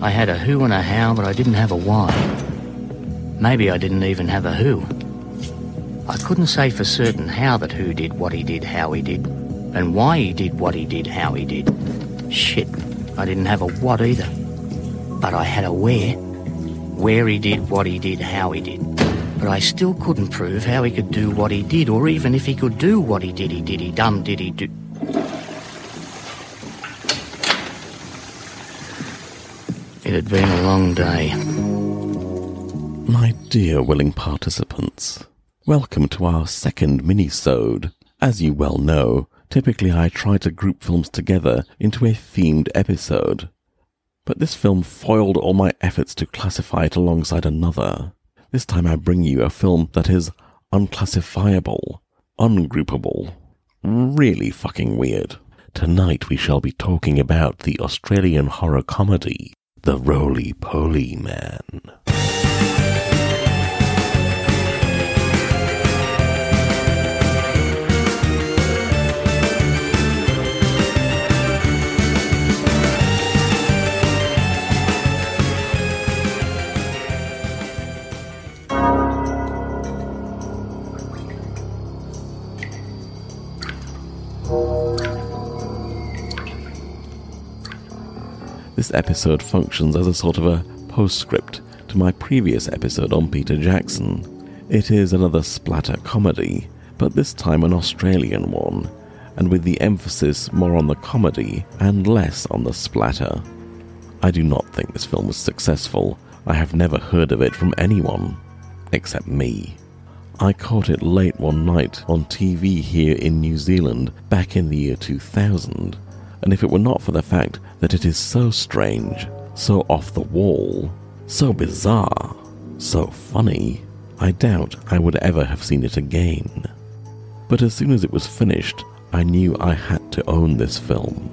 I had a who and a how, but I didn't have a why. Maybe I didn't even have a who. I couldn't say for certain how that who did what he did, how he did, and why he did what he did, how he did. Shit, I didn't have a what either. But I had a where. Where he did what he did, how he did. But I still couldn't prove how he could do what he did, or even if he could do what he did, he did, he dum did he do. It had been a long day. My dear willing participants, welcome to our second mini-sode. As you well know, typically I try to group films together into a themed episode. But this film foiled all my efforts to classify it alongside another. This time I bring you a film that is unclassifiable, ungroupable, really fucking weird. Tonight we shall be talking about the Australian horror comedy, The Roly Poly Man. This episode functions as a sort of a postscript to my previous episode on Peter Jackson. It is another splatter comedy, but this time an Australian one, and with the emphasis more on the comedy and less on the splatter. I do not think this film was successful. I have never heard of it from anyone, except me. I caught it late one night on TV here in New Zealand back in the year 2000 and if it were not for the fact that it is so strange, so off the wall, so bizarre, so funny, I doubt I would ever have seen it again. But as soon as it was finished, I knew I had to own this film.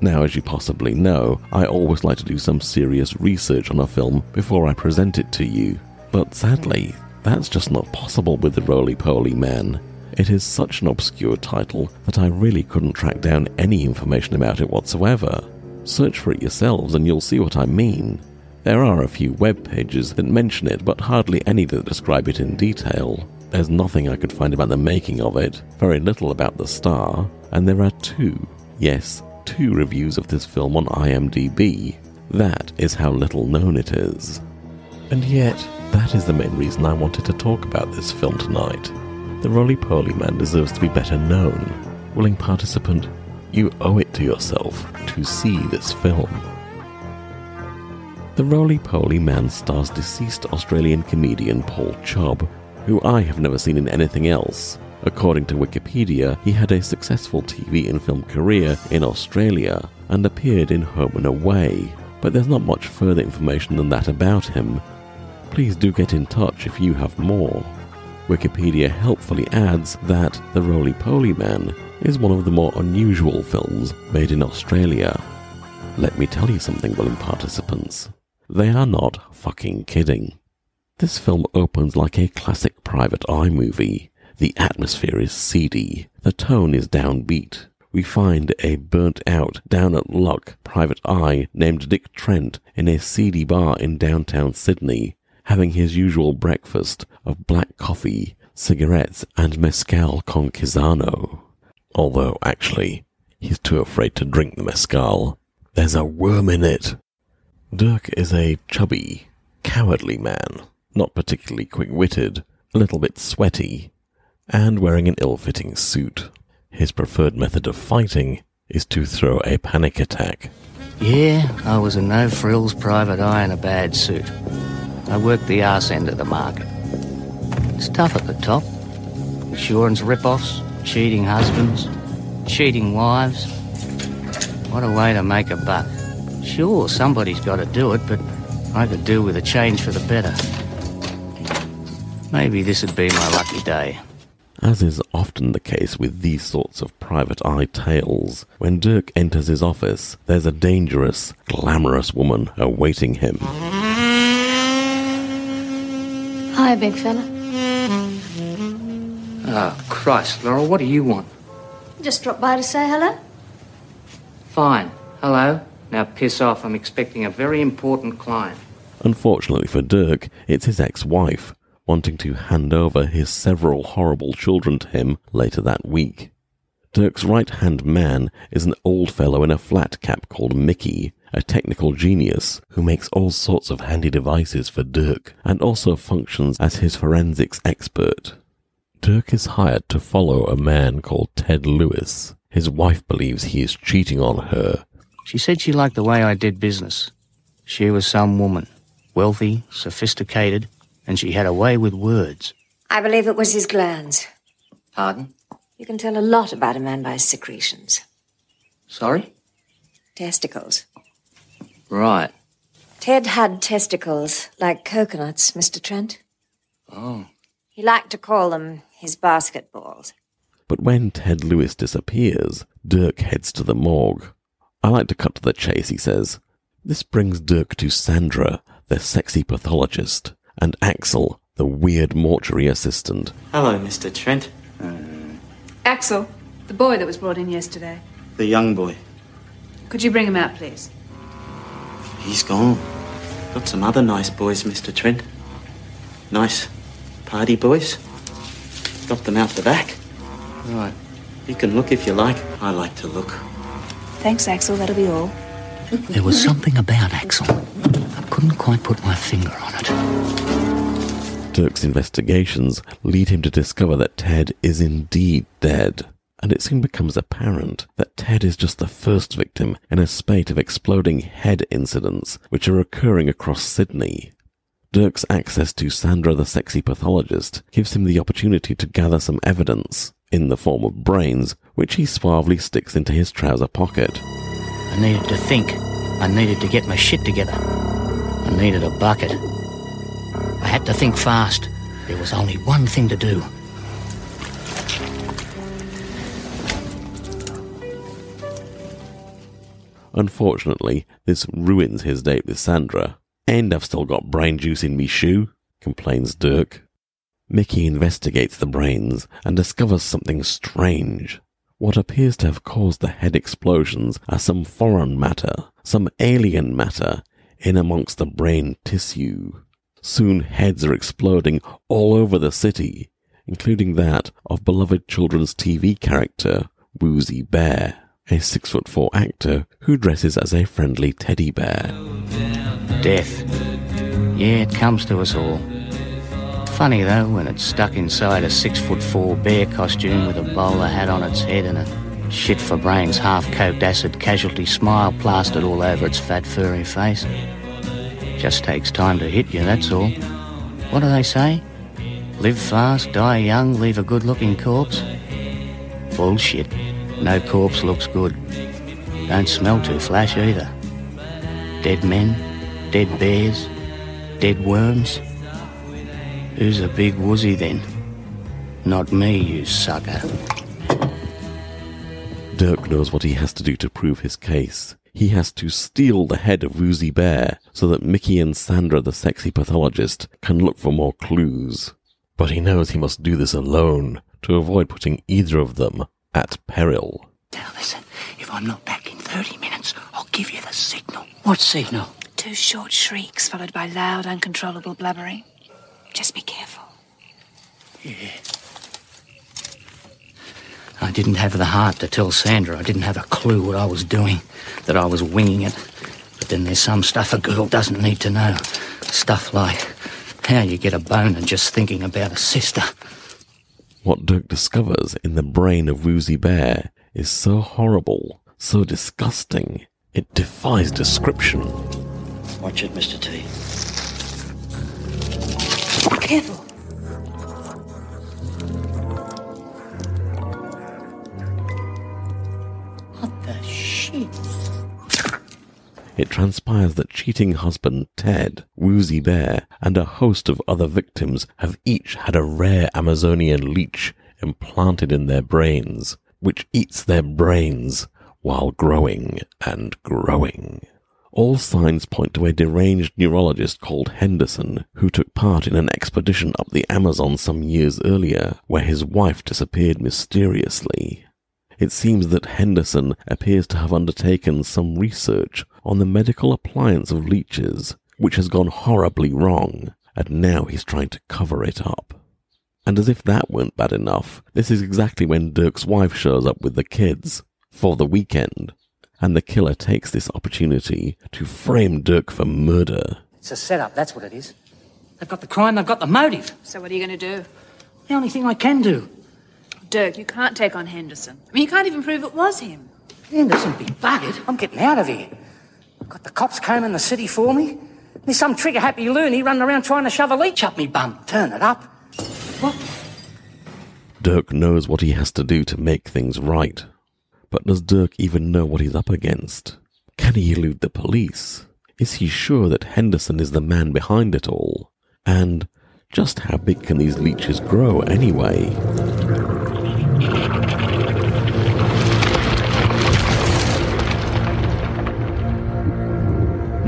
Now, as you possibly know, I always like to do some serious research on a film before I present it to you, but sadly, that's just not possible with the Roly Poly Man. It is such an obscure title that I really couldn't track down any information about it whatsoever. Search for it yourselves and you'll see what I mean. There are a few web pages that mention it, but hardly any that describe it in detail. There's nothing I could find about the making of it, very little about the star, and there are two, yes, two reviews of this film on IMDb. That is how little known it is. And yet, that is the main reason I wanted to talk about this film tonight. The Roly Poly Man deserves to be better known. Willing participant, you owe it to yourself to see this film. The Roly Poly Man stars deceased Australian comedian Paul Chubb, who I have never seen in anything else. According to Wikipedia, he had a successful TV and film career in Australia and appeared in Home and Away, but there's not much further information than that about him. Please do get in touch if you have more. Wikipedia helpfully adds that The Roly Poly Man is one of the more unusual films made in Australia. Let me tell you something, willing participants. They are not fucking kidding. This film opens like a classic private eye movie. The atmosphere is seedy. The tone is downbeat. We find a burnt out, down at luck private eye named Dirk Trent in a seedy bar in downtown Sydney having his usual breakfast of black coffee, cigarettes, and mezcal con. Although, actually, he's too afraid to drink the mezcal. There's a worm in it. Dirk is a chubby, cowardly man, not particularly quick witted, a little bit sweaty, and wearing an ill fitting suit. His preferred method of fighting is to throw a panic attack. Yeah, I was a no frills private eye in a bad suit. I work the arse end of the market. It's tough at the top. Insurance rip-offs, cheating husbands, cheating wives. What a way to make a buck. Sure, somebody's got to do it, but I could do with a change for the better. Maybe this'd be my lucky day. As is often the case with these sorts of private eye tales, when Dirk enters his office, there's a dangerous, glamorous woman awaiting him. Hi, big fella. Oh, Christ, Laurel, what do you want? Just dropped by to say hello. Fine. Hello. Now piss off. I'm expecting a very important client. Unfortunately for Dirk, it's his ex-wife, wanting to hand over his several horrible children to him later that week. Dirk's right-hand man is an old fellow in a flat cap called Mickey, a technical genius who makes all sorts of handy devices for Dirk and also functions as his forensics expert. Dirk is hired to follow a man called Ted Lewis. His wife believes he is cheating on her. She said she liked the way I did business. She was some woman, wealthy, sophisticated, and she had a way with words. I believe it was his glands. Pardon? You can tell a lot about a man by his secretions. Sorry? Testicles. Right. Ted had testicles like coconuts, Mr. Trent. Oh. He liked to call them his basketballs. But when Ted Lewis disappears, Dirk heads to the morgue. I like to cut to the chase, he says. This brings Dirk to Sandra, the sexy pathologist, and Axel, the weird mortuary assistant. Hello, Mr. Trent. Uh, Axel, the boy that was brought in yesterday. The young boy. Could you bring him out, please? He's gone. Got some other nice boys, Mr. Trent. Nice party boys. Got them out the back. Right. You can look if you like. I like to look. Thanks, Axel. That'll be all. There was something about Axel. I couldn't quite put my finger on it. Dirk's investigations lead him to discover that Ted is indeed dead, and it soon becomes apparent that Ted is just the first victim in a spate of exploding head incidents which are occurring across Sydney. Dirk's access to Sandra the sexy pathologist gives him the opportunity to gather some evidence, in the form of brains, which he suavely sticks into his trouser pocket. I needed to think. I needed to get my shit together. I needed a bucket. I had to think fast. There was only one thing to do. Unfortunately, this ruins his date with Sandra. And I've still got brain juice in me shoe, complains Dirk. Mickey investigates the brains and discovers something strange. What appears to have caused the head explosions are some foreign matter, some alien matter, in amongst the brain tissue. Soon heads are exploding all over the city, including that of beloved children's TV character, Woozy Bear, a six foot four actor who dresses as a friendly teddy bear. Death. Yeah, it comes to us all. Funny though, when it's stuck inside a six foot four bear costume with a bowler hat on its head and a shit for brains half coked acid casualty smile plastered all over its fat furry face. Just takes time to hit you, that's all. What do they say? Live fast, die young, leave a good looking corpse? Bullshit. No corpse looks good. Don't smell too flash either. Dead men, dead bears, dead worms. Who's a big woozy then? Not me, you sucker. Dirk knows what he has to do to prove his case. He has to steal the head of Woozy Bear so that Mickey and Sandra, the sexy pathologist, can look for more clues. But he knows he must do this alone to avoid putting either of them at peril. Now listen, if I'm not back in 30 minutes, I'll give you the signal. What signal? Two short shrieks followed by loud, uncontrollable blubbering. Just be careful. Yeah. I didn't have the heart to tell Sandra. I didn't have a clue what I was doing, that I was winging it. But then there's some stuff a girl doesn't need to know. Stuff like how you get a boner just thinking about a sister. What Dirk discovers in the brain of Woozy Bear is so horrible, so disgusting, it defies description. Watch it, Mr. T. Careful. It transpires that cheating husband Ted, Woozy Bear, and a host of other victims have each had a rare Amazonian leech implanted in their brains, which eats their brains while growing and growing. All signs point to a deranged neurologist called Henderson, who took part in an expedition up the Amazon some years earlier, where his wife disappeared mysteriously. It seems that Henderson appears to have undertaken some research on the medical appliance of leeches, which has gone horribly wrong, and now he's trying to cover it up. And as if that weren't bad enough, this is exactly when Dirk's wife shows up with the kids for the weekend, and the killer takes this opportunity to frame Dirk for murder. It's a setup, that's what it is. They've got the crime, they've got the motive. So what are you going to do? The only thing I can do. Dirk, you can't take on Henderson. I mean, you can't even prove it was him. Henderson be buggered. I'm getting out of here. Got the cops combing the city for me. There's some trigger happy loony running around trying to shove a leech up me bum. Turn it up. What? Dirk knows what he has to do to make things right. But does Dirk even know what he's up against? Can he elude the police? Is he sure that Henderson is the man behind it all? And just how big can these leeches grow anyway?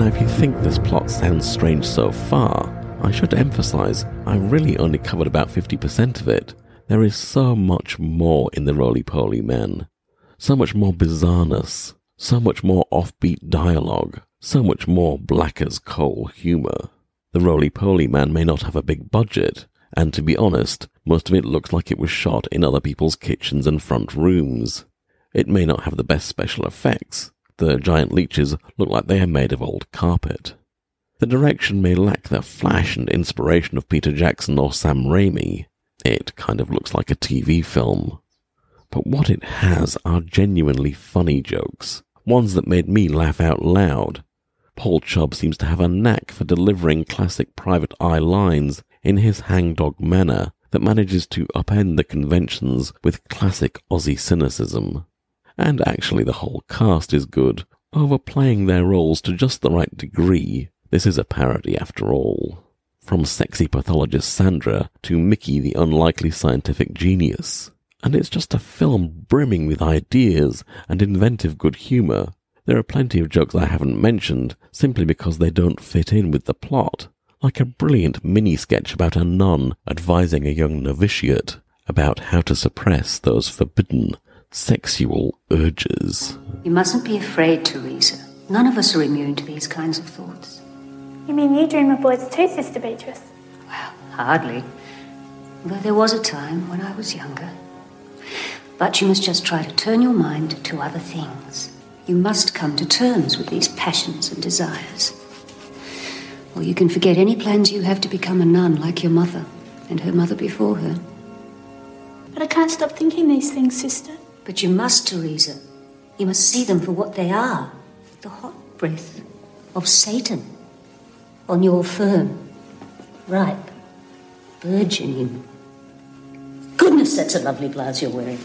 Now, if you think this plot sounds strange so far, I should emphasize I really only covered about 50% of it. There is so much more in the Roly Poly Man. So much more bizarreness, so much more offbeat dialogue, so much more black as coal humour. The Roly Poly Man may not have a big budget, and to be honest, most of it looks like it was shot in other people's kitchens and front rooms. It may not have the best special effects. The giant leeches look like they are made of old carpet. The direction may lack the flash and inspiration of Peter Jackson or Sam Raimi. It kind of looks like a TV film. But what it has are genuinely funny jokes, ones that made me laugh out loud. Paul Chubb seems to have a knack for delivering classic private eye lines in his hangdog manner that manages to upend the conventions with classic Aussie cynicism. And actually, the whole cast is good, overplaying their roles to just the right degree. This is a parody after all. From sexy pathologist Sandra to Mickey the unlikely scientific genius. And it's just a film brimming with ideas and inventive good humour. There are plenty of jokes I haven't mentioned simply because they don't fit in with the plot. Like a brilliant mini sketch about a nun advising a young novitiate about how to suppress those forbidden sexual urges. You mustn't be afraid, Teresa. None of us are immune to these kinds of thoughts. You mean you dream of boys too, Sister Beatrice? Well, hardly. Though there was a time when I was younger. But you must just try to turn your mind to other things. You must come to terms with these passions and desires. Or you can forget any plans you have to become a nun like your mother and her mother before her. But I can't stop thinking these things, Sister. But you must, Teresa. You must see them for what they are the hot breath of Satan on your firm, ripe, burgeoning. Goodness, that's a lovely blouse you're wearing.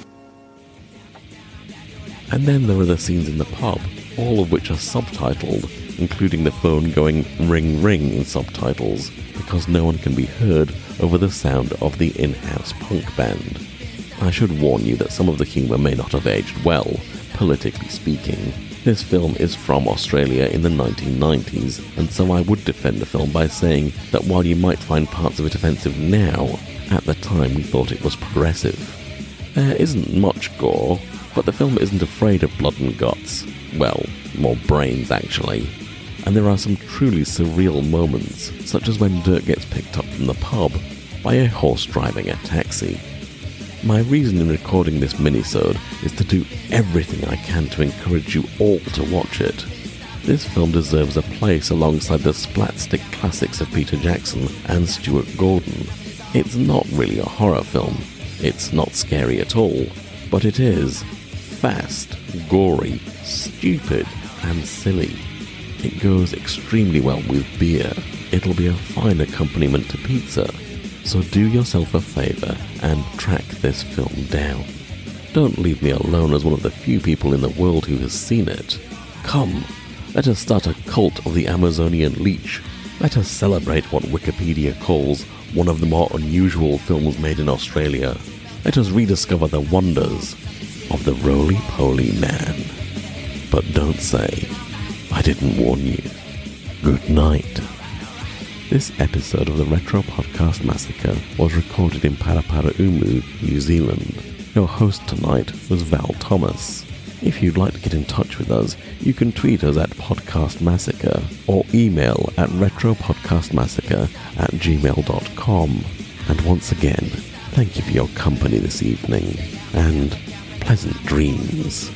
And then there are the scenes in the pub, all of which are subtitled, including the phone going ring ring in subtitles, because no one can be heard over the sound of the in house punk band. I should warn you that some of the humour may not have aged well, politically speaking. This film is from Australia in the 1990s, and so I would defend the film by saying that while you might find parts of it offensive now, at the time we thought it was progressive. There isn't much gore, but the film isn't afraid of blood and guts. Well, more brains actually. And there are some truly surreal moments, such as when Dirk gets picked up from the pub by a horse driving a taxi. My reason in recording this minisode is to do everything I can to encourage you all to watch it. This film deserves a place alongside the splatstick classics of Peter Jackson and Stuart Gordon. It's not really a horror film. It's not scary at all, but it is fast, gory, stupid, and silly. It goes extremely well with beer. It'll be a fine accompaniment to pizza. So do yourself a favour and track this film down. Don't leave me alone as one of the few people in the world who has seen it. Come, let us start a cult of the Amazonian leech. Let us celebrate what Wikipedia calls one of the more unusual films made in Australia. Let us rediscover the wonders of the roly poly man. But don't say, I didn't warn you. Good night. This episode of the Retro Podcast Massacre was recorded in Paraparaumu, New Zealand. Your host tonight was Val Thomas. If you'd like to get in touch with us, you can tweet us at Podcast Massacre or email at retropodcastmassacre at gmail.com. And once again, thank you for your company this evening and pleasant dreams.